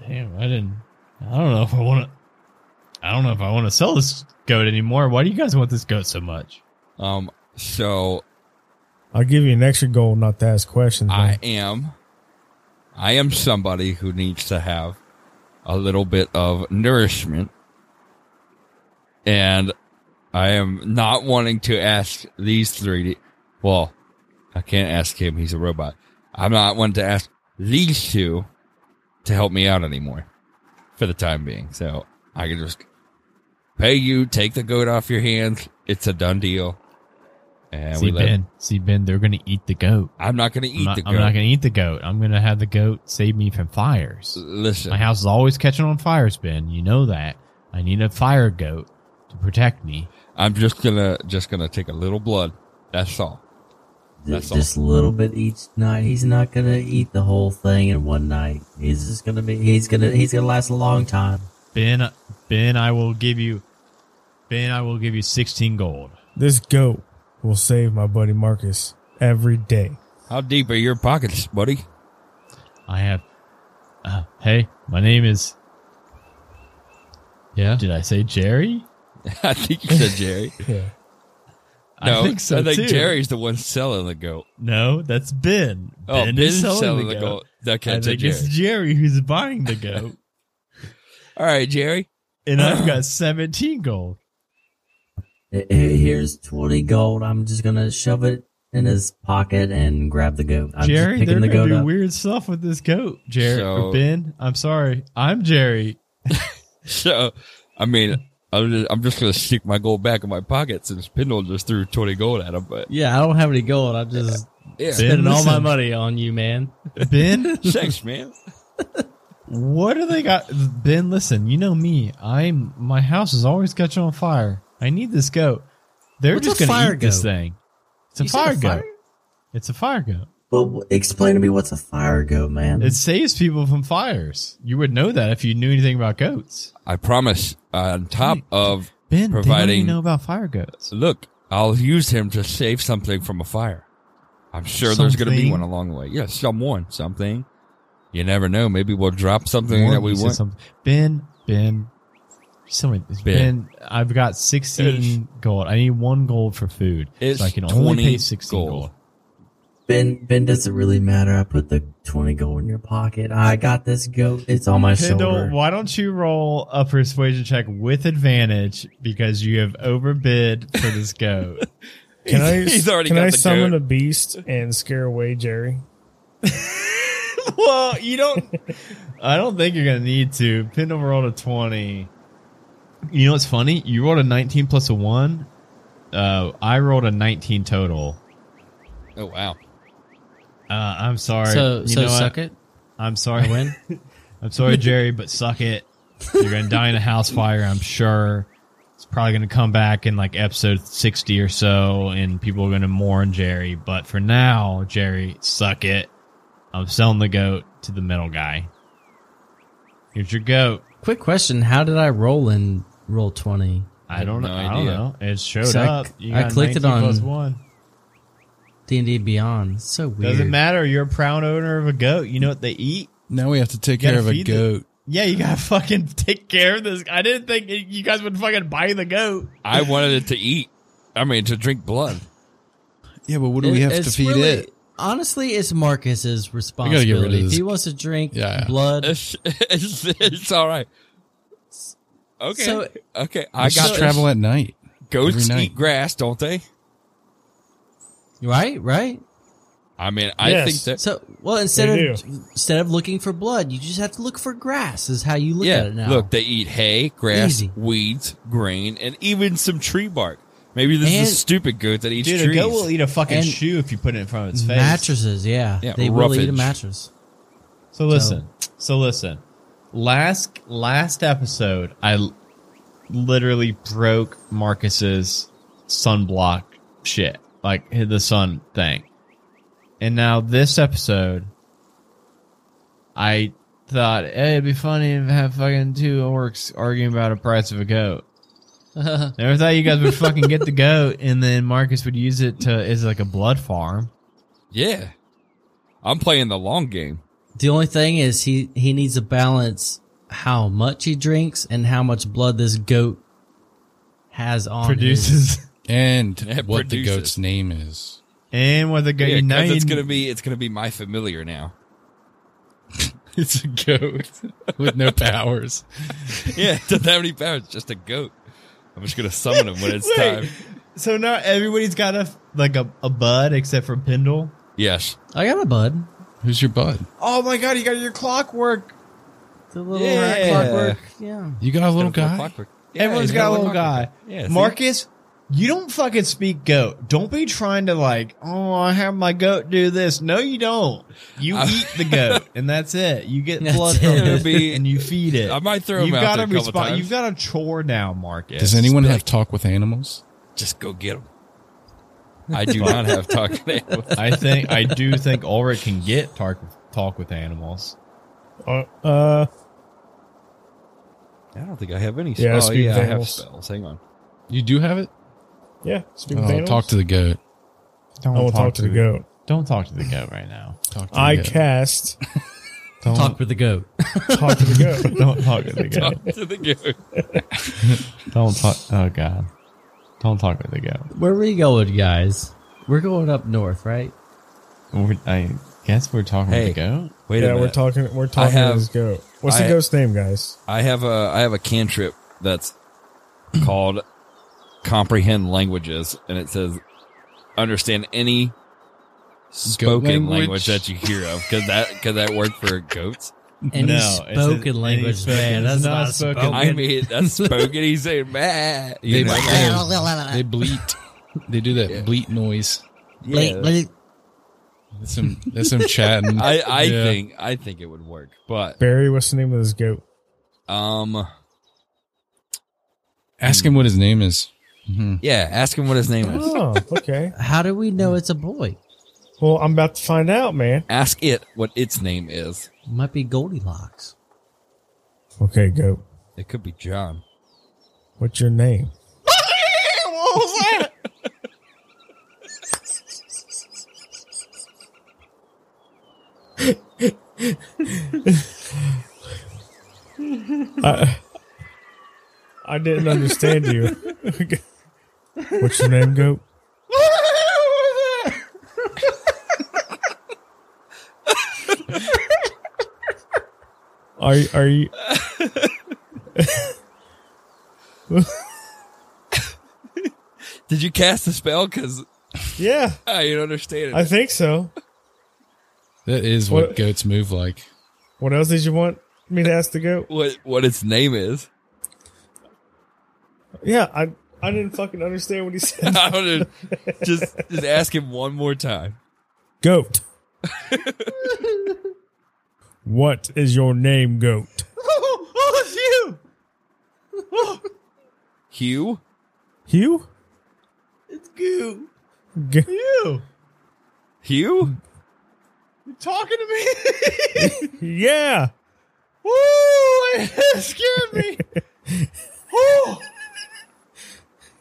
Damn, I didn't. I don't know if I want to. I don't know if I want to sell this goat anymore. Why do you guys want this goat so much? Um, so I'll give you an extra gold not to ask questions. I man. am, I am somebody who needs to have a little bit of nourishment, and I am not wanting to ask these three. Well, I can't ask him; he's a robot. I'm not wanting to ask these two to help me out anymore for the time being. So I can just pay you, take the goat off your hands. It's a done deal. And see we let, Ben, see Ben, they're gonna eat the goat. I'm not going to eat not, the goat. I'm not gonna eat the goat. I'm gonna have the goat save me from fires. Listen, My house is always catching on fires, Ben. You know that. I need a fire goat to protect me. I'm just gonna just gonna take a little blood. That's all. That's all. just a little bit each night. He's not gonna eat the whole thing in one night. He's just gonna be. He's gonna. He's gonna last a long time. Ben, Ben, I will give you. Ben, I will give you sixteen gold. This goat will save my buddy Marcus every day. How deep are your pockets, buddy? I have. Uh, hey, my name is. Yeah. Did I say Jerry? *laughs* I think you said Jerry. *laughs* Yeah. No, I think so I think too. Jerry's the one selling the goat. No, that's Ben. Oh, ben Ben's is selling, selling the the goat. goat. Okay, I it's a think it's Jerry. Jerry who's buying the goat, *laughs* All right, Jerry. and I've *clears throat* got seventeen gold. H- h- Here's twenty gold. I'm just gonna shove it in his pocket and grab the goat. I'm Jerry, just they're the gonna goat do up. weird stuff with this goat. Jerry So- or Ben, I'm sorry. I'm Jerry. *laughs* So, I mean, I'm just, I'm just gonna stick my gold back in my pocket since Pendle just threw twenty gold at him. But Yeah, I don't have any gold. I'm just yeah, spending all my listen. money on you, man. Ben, *laughs* thanks, man. what do they got? Ben, listen. You know me. I'm my house is always catching on fire. I need this goat. They're What's just gonna fire eat this thing. It's a You fire a goat. fire? It's a fire goat. Well, explain to me what's a fire goat, man. It saves people from fires. You would know that if you knew anything about goats. I promise. Uh, on top of Ben, they don't Providing- even know about fire goats. look, I'll use him to save something from a fire. I'm sure there's going to be one along the way. Yeah, someone, something. You never know. Maybe we'll drop something Warren, that we want. something. Ben, Ben, somebody, ben. Ben. I've got sixteen gold. I need one gold for food, It's so I can only 20 pay sixteen gold. gold. Ben, Ben, does it really matter? I put the 20 gold in your pocket. I got this goat. It's on my Pendle, shoulder. why don't you roll a persuasion check with advantage because you have overbid for this goat? *laughs* Can I? He's already can got I the summon goat. a beast and scare away Jerry? *laughs* well, you don't. *laughs* I don't think you're gonna need to. Pendle rolled a twenty. You know what's funny? You rolled a nineteen plus a one. Uh, I rolled a nineteen total. Oh wow! Uh, I'm sorry. So, You so know what? suck it. I'm sorry. I *laughs* win. I'm sorry, Jerry, but suck it. You're gonna die in a house fire, I'm sure. It's probably going to come back in like episode 60 or so, and people are going to mourn Jerry. But for now, Jerry, suck it. I'm selling the goat to the middle guy. Here's your goat. Quick question: How did I roll in roll twenty? I don't no know. I don't know. It showed So I- up. You I clicked it on- one. D and D Beyond. It's so weird. Doesn't matter. You're a proud owner of a goat. You know what they eat. Now we have to take You care of a feed the- goat. Yeah, you gotta *laughs* fucking take care of this. I didn't think you guys would fucking buy the goat. I wanted it to eat. I mean, to drink blood. Yeah, but what do we have to feed really- it? Honestly, it's Marcus's get responsibility. If he wants to drink Yeah, yeah. blood, It's, *laughs* it's, it's all right. Okay. So- okay. I Let's got just this. travel at night. Goats night. eat grass, don't they? right, right. I mean, I Yes. think that. So, well, instead They of instead of looking for blood, you just have to look for grass. Is how you look yeah. at it now. Look, they eat hay, grass, Easy. weeds, grain, and even some tree bark. Maybe this And- is a stupid goat that eats Dude, trees. a goat will eat a fucking And- shoe if you put it in front of its face. mattresses. Yeah, Yeah, they will eat a roughage. mattress. So listen. So listen. Last last episode, I literally broke Marcus's sunblock shit, like hit the sun thing. And now this episode, I thought, hey, it'd be funny to have fucking two orcs arguing about a price of a goat. *laughs* Never thought you guys would fucking get the goat, and then Marcus would use it to as like a blood farm. yeah. I'm playing the long game. The only thing is he he needs to balance how much he drinks and how much blood this goat has on his- Produces And *laughs* It what the goat's name is. and what the goat. Yeah, now 'cause it's gonna be it's gonna be my familiar now. *laughs* It's a goat *laughs* with no powers. Yeah, it doesn't have any powers. It's just a goat. I'm just gonna summon him when it's Wait. time. So now everybody's got a like a, a bud except for Pendle. Yes. I got a bud. Who's your bud? Oh my god, you got your clockwork. The little Yeah. rat clockwork. Yeah. You got a little guy? clockwork. Yeah, Everyone's he's got a little clockwork. guy. Yeah, see? Marcus, you don't fucking speak goat. Don't be trying to like, oh, I have my goat do this. No, you don't. You I- eat the goat, *laughs* and that's it. You get That's blood it. from It'll be- and you feed it. I might throw him you've out got there a a couple times. You've got a chore now, Marcus. Does anyone Just have talk with animals? Just go get him. I do not have talking animals. I think I do think Ulrich can get talk talk with animals. Uh, uh, I don't think I have any. Yeah, oh yeah, I have spells. Hang on. You do have it? yeah. Speak Oh, with animals. talk to the goat. Don't I will talk to the goat. Don't talk to the goat right now. Talk to the I goat. cast *laughs* Don't Talk with the goat. talk to the goat. *laughs* Don't talk to the *laughs* goat. Talk to the goat. Don't talk. Oh god. Don't talk to the goat. Where are we going, guys? We're going up north, right? We're, I guess we're talking Hey. to the goat. Wait yeah, a we're talking. We're talking have- to this goat. What's I- the goat's name, guys? I have a I have a cantrip that's called comprehend languages, and it says understand any spoken language? language. that you hear of. Could that could that work for goats? Any No, it's a- spoken any language, spoken- man. That's not not spoken. spoken. I mean, that's spoken. He's saying, "Man," They, know? they bleat. They do that Yeah. bleat noise. Bleat, Yeah. bleat. That's some that's some chatting. I I Yeah. think I think it would work, but Barry, what's the name of this goat? um, Ask him what his name is. Mhm. yeah. Ask him what his name is. Oh, okay. *laughs* How do we know it's a boy? Well, I'm about to find out, man. Ask it what its name is. Might be Goldilocks. Okay, goat. It could be John. What's your name? *laughs* what was that? *laughs* I, I didn't understand you. *laughs* What's your name, goat? Are you- are you? Did you cast a spell? Because Yeah, I don't understand it. I think so. That is what, What- goats move like. What else did you want me to ask the goat? what what its name is. Yeah, I I didn't fucking understand what he *laughs* said. I don't know. just just ask him one more time. Goat. *laughs* what is your name, goat? *laughs* oh, it's you. Oh. Hugh? Hugh? It's goo. G- You. Hugh? You talking to me? *laughs* yeah. Woo! It scared me. *laughs* Woo!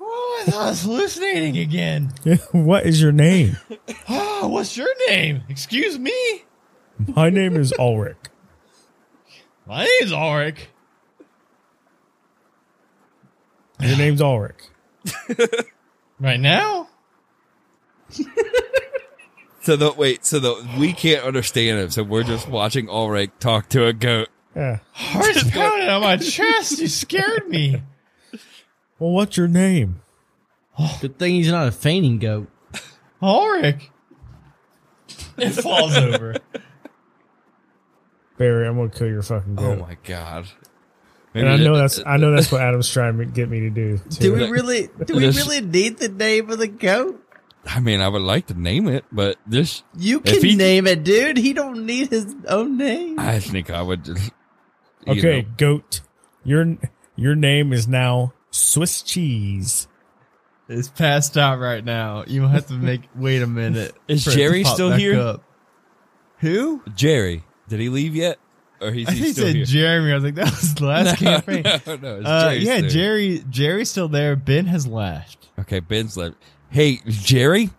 Oh, I thought I was hallucinating again. what is your name? Oh, what's your name? Excuse me. My name is Ulrich. My name's Ulrich. Your name's Ulrich. Right now? So the wait, so the we can't understand him, so we're just watching Ulrich talk to a goat. Yeah. Heart's pounding on my chest. You scared me. Well, what's your name? Oh, good thing he's not a fainting goat. Ulrich. It falls over. Barry, I'm gonna kill your fucking oh goat. Oh my god. and I know that's I know that's what *laughs* Adam's trying to get me to do. Do we really? Do we This- really need the name of the goat? I mean, I would like to name it, but this You If can he- name it, dude. He don't need his own name. I think I would just Okay, know. goat. Your your name is now Swiss cheese. It's passed out right now. You have to make. Wait a minute. Is for it to Jerry still here? up. Who? Jerry. Did he leave yet? Or he's I he think he said here? Jeremy. I was like, that was the last *laughs* campaign. no, no, it's Uh, yeah, still here. Jerry. Jerry's still there. Ben has left. Okay, Ben's left. Hey, Jerry,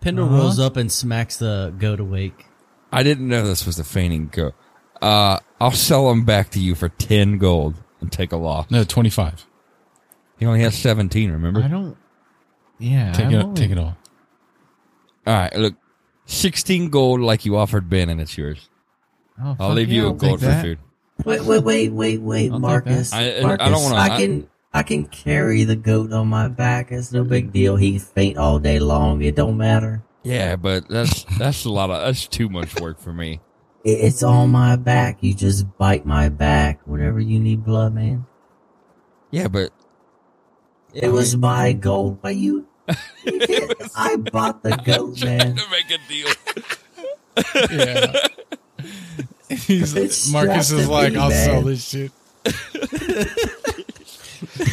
Pendle Uh-huh. rolls up and smacks the goat awake. I didn't know this was the fainting goat. Uh, I'll sell him back to you for 10 gold and take a loss. No, 25. He only has 17, remember? I don't. Yeah, Take I'm it, only- take it all. All right, look. 16 gold like you offered Ben and it's yours. Oh, I'll leave yeah, you a I'll gold for food. Wait, wait, wait, wait, wait, I'll Marcus. I- I Marcus, don't wanna- I I- can, I can carry the goat on my back. It's no big deal. He faint all day long. It don't matter. Yeah, but that's that's a lot of that's too much work for me. *laughs* It's on my back. You just bite my back whenever you need blood, man. Yeah, but It was my gold, but you, *laughs* you can't- I bought the goat, *laughs* man. to make a deal. Yeah. *laughs* He's, It's Marcus is like, me, I'll sell this shit.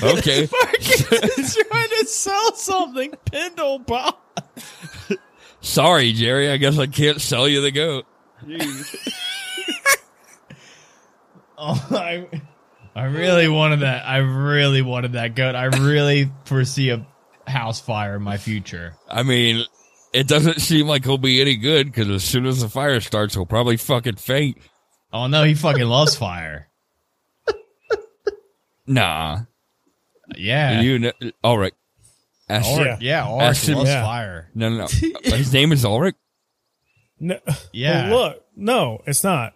Okay. Marcus is trying to sell something. Pendle Bob. Sorry, Jerry. I guess I can't sell you the goat. Oh, I, I really wanted that. I really wanted that goat. I really foresee a house fire in my future. I mean, it doesn't *laughs* seem like he'll be any good because as soon as the fire starts, he'll probably fucking faint. Oh no, he fucking loves fire. *laughs* Nah. Yeah. You know, Ulrich. Ask, Ulrich, yeah, Ulrich Ask him- loves Yeah. fire. No, no, no. *laughs* His name is Ulrich? No, Yeah. Well, look, no, it's not.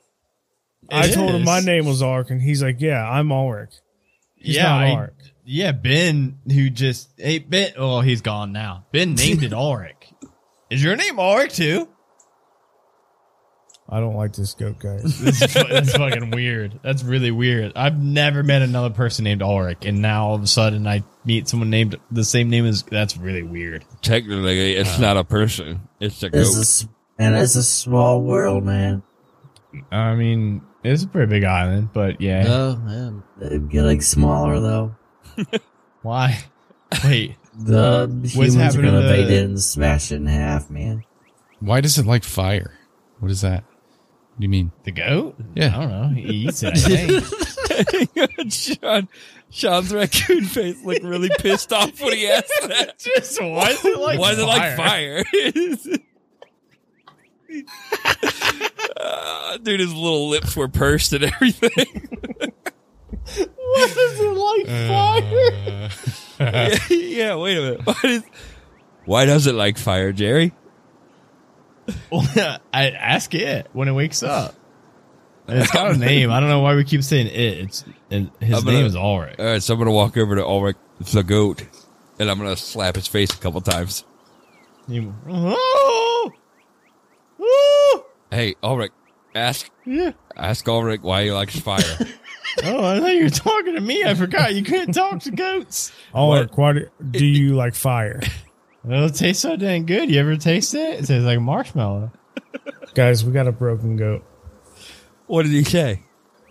I It told him my name was Ulrich, and he's like, "Yeah, I'm Ulrich." He's yeah, not I- Ulrich. Yeah, Ben, who just hey Ben. Oh, he's gone now. Ben *laughs* named it Ulrich. Is your name Ulrich too? I don't like this goat, guys. *laughs* That's, fu- that's fucking weird. That's really weird. I've never met another person named Ulrich, and now all of a sudden I meet someone named the same name as. That's really weird. Technically, it's uh, not a person. It's a It's a, goat. s- and it's a small world, man. I mean, it's a pretty big island, but yeah. Oh, yeah. It's getting smaller though. *laughs* Why? Wait. The humans are happening gonna to- invade it and smash it in half, man. Why does it like fire? What is that? What do you mean? The goat? Yeah. I don't know. He eats it, I *laughs* think. *laughs* Sean, Sean's raccoon face looked really pissed off when he asked that. Just why is it like Why is it like fire? fire? Uh, dude, his little lips were pursed and everything. Why is it like fire? Uh, *laughs* yeah, wait a minute. Why does, why does it like fire, Jerry? *laughs* Well, I ask it when it wakes up. It's got a *laughs* name. I don't know why we keep saying it. It's and his gonna- name is Ulrich. All right, so I'm gonna walk over to Ulrich the goat, and I'm gonna slap his face a couple times. You- oh, oh, Hey, Ulrich, ask yeah. ask Ulrich why he likes fire. Oh, I thought you were talking to me. I forgot you couldn't talk to goats. Ulrich, why do, do you like fire? Well, it tastes so dang good. You ever taste it? It tastes like marshmallow. Guys, we got a broken goat. what did he say?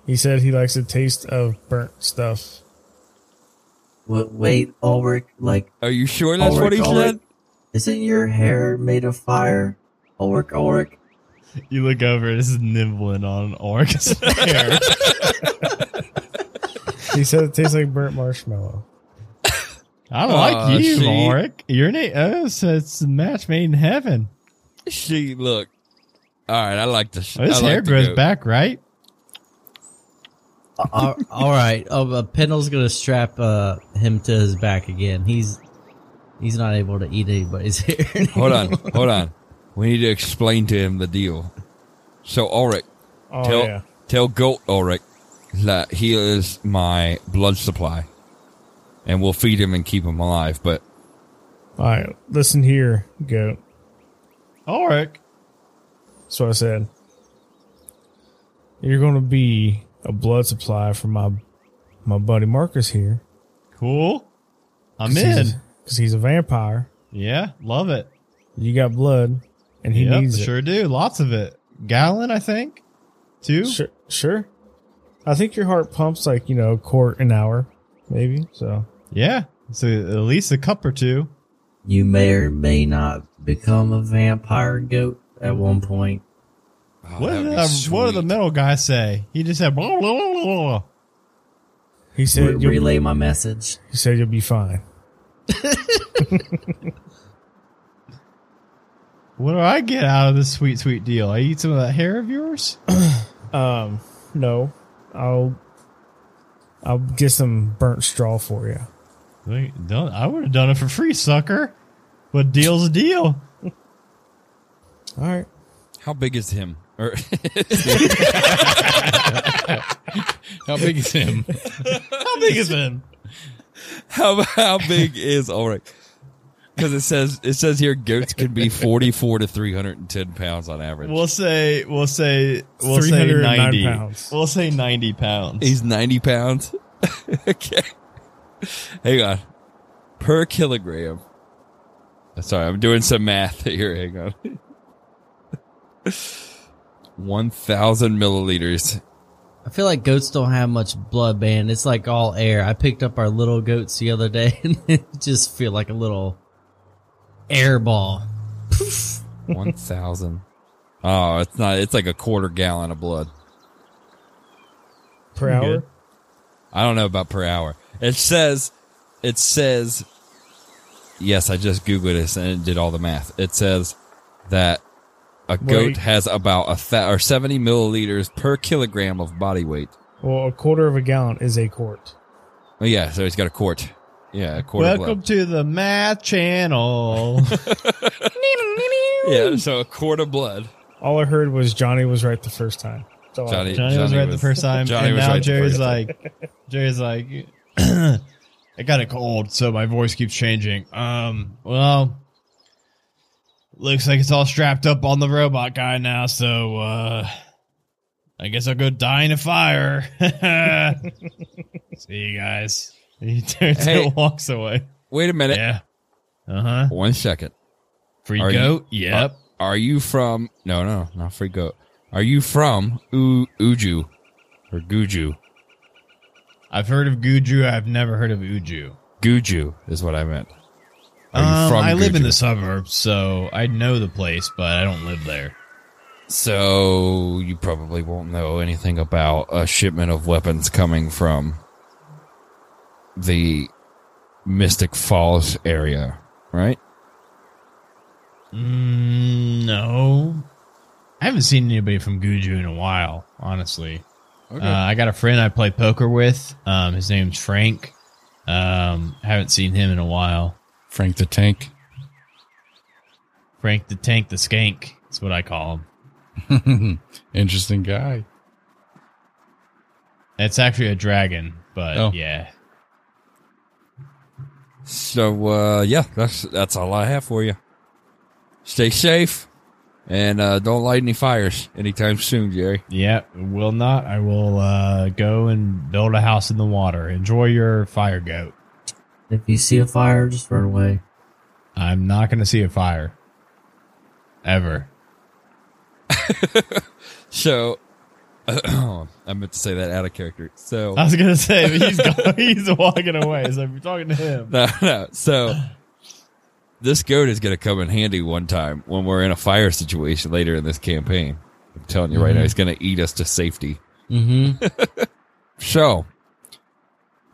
He said he likes the taste of burnt stuff. Wait, wait, Ulrich, like, Are you sure that's what he Ulrich, Ulrich, said? isn't your hair made of fire? Ulrich, Ulrich. You look over, this is nibbling on Orc's *laughs* hair. He said it tastes like burnt marshmallow. I don't Aw, like you, see? Oric. Your name, oh, so it's a match made in heaven. She look. All right, I like this. Oh, his I hair the grows back, right? all, all right. Oh, but Pendle's gonna strap uh, him to his back again. He's he's not able to eat anybody's *laughs* hair. Hold on, hold on. We need to explain to him the deal. So Ulrich, Oh tell yeah. tell Goat Ulrich that he is my blood supply, and we'll feed him and keep him alive. But All right, listen here, goat. All right, That's what I said. You're going to be a blood supply for my my buddy Marcus here. Cool. I'm in. because he's a vampire. Yeah, love it. You got blood, and he yep, needs it. sure do. Lots of it. Gallon, I think. Two. Sure, sure. I think your heart pumps like you know a quart an hour, maybe. So Yeah. So at least a cup or two. You may or may not become a vampire goat at one point. oh, What that did, would uh, what did the sweet. metal guy say? He just said blah, blah, blah, blah, blah. he said you'll, relay my message. he said you'll be fine. *laughs* What do I get out of this sweet, sweet deal? I eat some of that hair of yours? *clears throat* Um, no, I'll I'll get some burnt straw for you. Wait, don't- I would have done it for free, sucker. But deal's a deal. All right. How big is him? Or *laughs* How big is him? *laughs* How big is him? how how big is Ulrich? Because it says it says here goats can be forty four to three hundred and ten pounds on average. We'll say, we'll say, we'll say 309 90. pounds. We'll say 90 pounds. He's 90 pounds. *laughs* okay. Hang on. Per kilogram. Sorry, I'm doing some math here. Hang on. *laughs* 1,000 milliliters. I feel like goats don't have much blood, man. It's like all air. I picked up our little goats the other day, *laughs* and it just feel like a little air ball. *laughs* 1,000. Oh, it's not, it's like a quarter gallon of blood. Per Pretty hour. good. I don't know about per hour. It says, it says, yes, I just Googled this and it did all the math. It says that a goat Wait. has about a th- or 70 milliliters per kilogram of body weight. Well, a quarter of a gallon is a quart. Oh, yeah, so he's got a quart. Yeah, a quart Welcome blood. to the math channel. *laughs* Yeah, so a quart of blood. All I heard was Johnny was right the first time. That's Johnny- Johnny, was Johnny right the first time, Johnny and was now right Jerry's like, Jerry's like, *clears throat* I got a cold, so my voice keeps changing. Um, well, looks like it's all strapped up on the robot guy now, so uh, I guess I'll go die in a fire. *laughs* See you guys. He *laughs* turns Hey. and walks away. Wait a minute. Yeah. Uh huh. One second. Free Are you- goat. yep. Are you from? No, no, not free goat. Are you from U- Uju or Guju? I've heard of Guju. I've never heard of Uju. Guju is what I meant. Um, from I live in the suburbs, so I know the place, but I don't live there. So you probably won't know anything about a shipment of weapons coming from the Mystic Falls area, right? Mm, no, I haven't seen anybody from Guju in a while. Honestly, uh, I got a friend I play poker with. Um, his name's Frank. Um, haven't seen him in a while. Frank the Tank. Frank the Tank, the Skank. That's what I call him. *laughs* Interesting guy. It's actually a dragon, but Oh. yeah. So uh, yeah, that's that's all I have for you. Stay safe and uh, don't light any fires anytime soon, Jerry. Yeah, will not. I will uh, go and build a house in the water. Enjoy your fire goat. If you see a fire, just run away. I'm not going to see a fire. Ever. *laughs* So *coughs* I meant to say that out of character. So I was gonna say but he's go- *laughs* he's walking away. So if you're talking to him, no, no. So this goat is going to come in handy one time when we're in a fire situation later in this campaign. I'm telling you right now, he's going to eat us to safety. Mm-hmm. *laughs* So,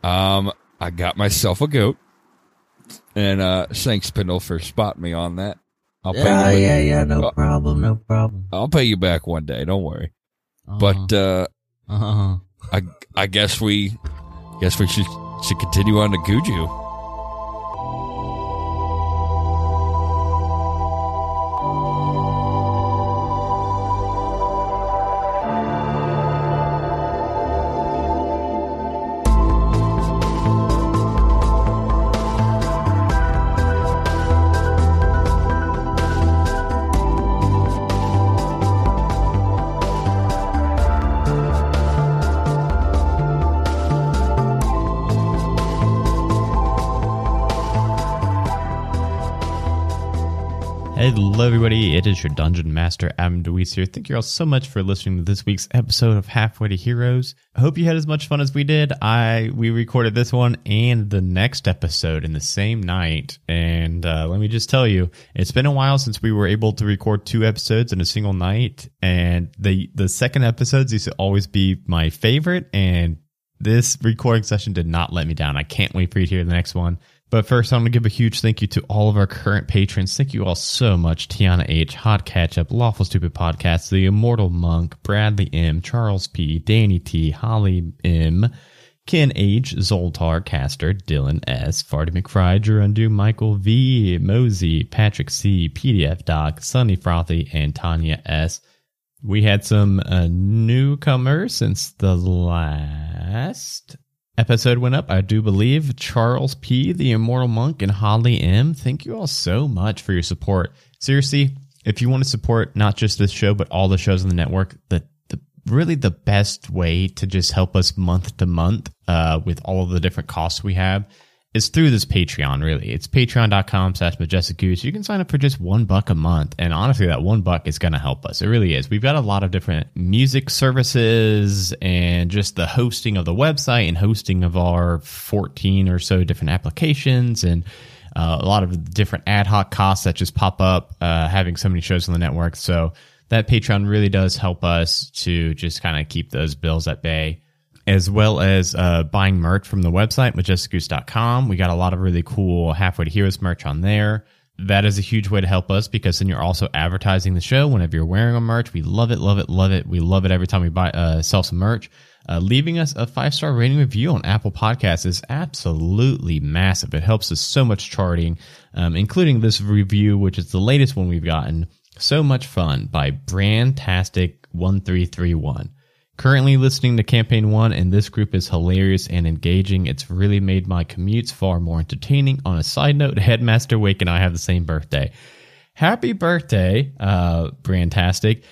um, I got myself a goat, and uh, thanks Pendle for spotting me on that. I'll pay Yeah, you. yeah, yeah. No Uh, problem. No problem. I'll pay you back one day. Don't worry. But uh, uh I I guess we guess we should should continue on to Guju. It is your Dungeon Master, Adam DeWeese here. Thank you all so much for listening to this week's episode of Halfway to Heroes. I hope you had as much fun as we did. I we recorded this one and the next episode in the same night, and uh, let me just tell you, it's been a while since we were able to record two episodes in a single night, and the the second episodes used to always be my favorite, and this recording session did not let me down. I can't wait for you to hear the next one. But first, I want to give a huge thank you to all of our current patrons. Thank you all so much. Tiana H, Hot Ketchup, Lawful Stupid Podcast, The Immortal Monk, Bradley M, Charles P, Danny T, Holly M, Ken H, Zoltar, Caster, Dylan S, Farty McFry, Gerundu, Michael V, Mosey, Patrick C, PDF Doc, Sunny Frothy, and Tanya S. We had some uh, newcomers since the last episode went up. I do believe Charles P, the Immortal Monk, and Holly M. Thank you all so much for your support. Seriously, if you want to support not just this show but all the shows on the network, the the really the best way to just help us month to month uh, with all of the different costs we have is through this Patreon, really. It's patreon.com slash majestic goose. You can sign up for just one buck a month. And honestly, that one buck is going to help us. It really is. We've got a lot of different music services and just the hosting of the website and hosting of our 14 or so different applications and uh, a lot of different ad hoc costs that just pop up uh, having so many shows on the network. So that Patreon really does help us to just kind of keep those bills at bay as well as uh, buying merch from the website, majesticgoose.com. We got a lot of really cool Halfway to Heroes merch on there. That is a huge way to help us because then you're also advertising the show whenever you're wearing a merch. We love it, love it, love it. We love it every time we buy uh, sell some merch. Uh, leaving us a five star rating review on Apple Podcasts is absolutely massive. It helps us so much charting, um, including this review, which is the latest one we've gotten. So much fun by Brandtastic1331 currently listening to campaign one and this group is hilarious and engaging. It's really made my commutes far more entertaining. On a side note *laughs* headmaster wake and i have the same birthday. Happy birthday uh brandtastic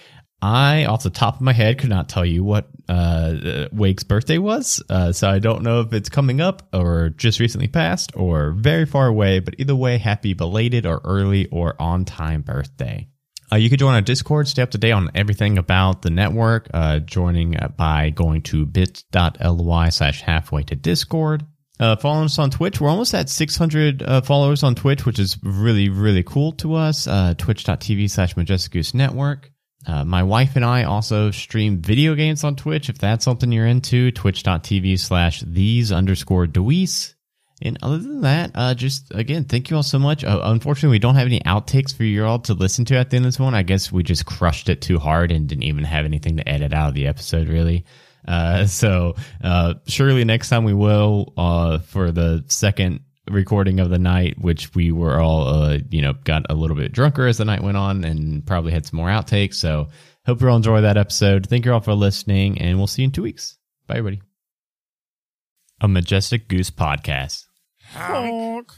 i off the top of my head could not tell you what uh wake's birthday was uh so i don't know if it's coming up or just recently passed or very far away but either way happy belated or early or on time birthday uh, you can join our Discord, stay up to date on everything about the network, uh, joining uh, by going to bit.ly slash halfway to Discord. Uh, follow us on Twitch. We're almost at 600 uh, followers on Twitch, which is really, really cool to us. Uh, Twitch.tv slash Majestic Goose Network. Uh, my wife and I also stream video games on Twitch. If that's something you're into, twitch.tv slash these underscore Deweese. And other than that, uh, just again, thank you all so much. Uh, unfortunately, we don't have any outtakes for you all to listen to at the end of this one. I guess we just crushed it too hard and didn't even have anything to edit out of the episode, really. Uh, *laughs* so uh, surely next time we will uh, for the second recording of the night, which we were all, uh, you know, got a little bit drunker as the night went on and probably had some more outtakes. So hope you all enjoy that episode. Thank you all for listening, and we'll see you in two weeks. Bye, everybody. A Majestic Goose Podcast. Honk.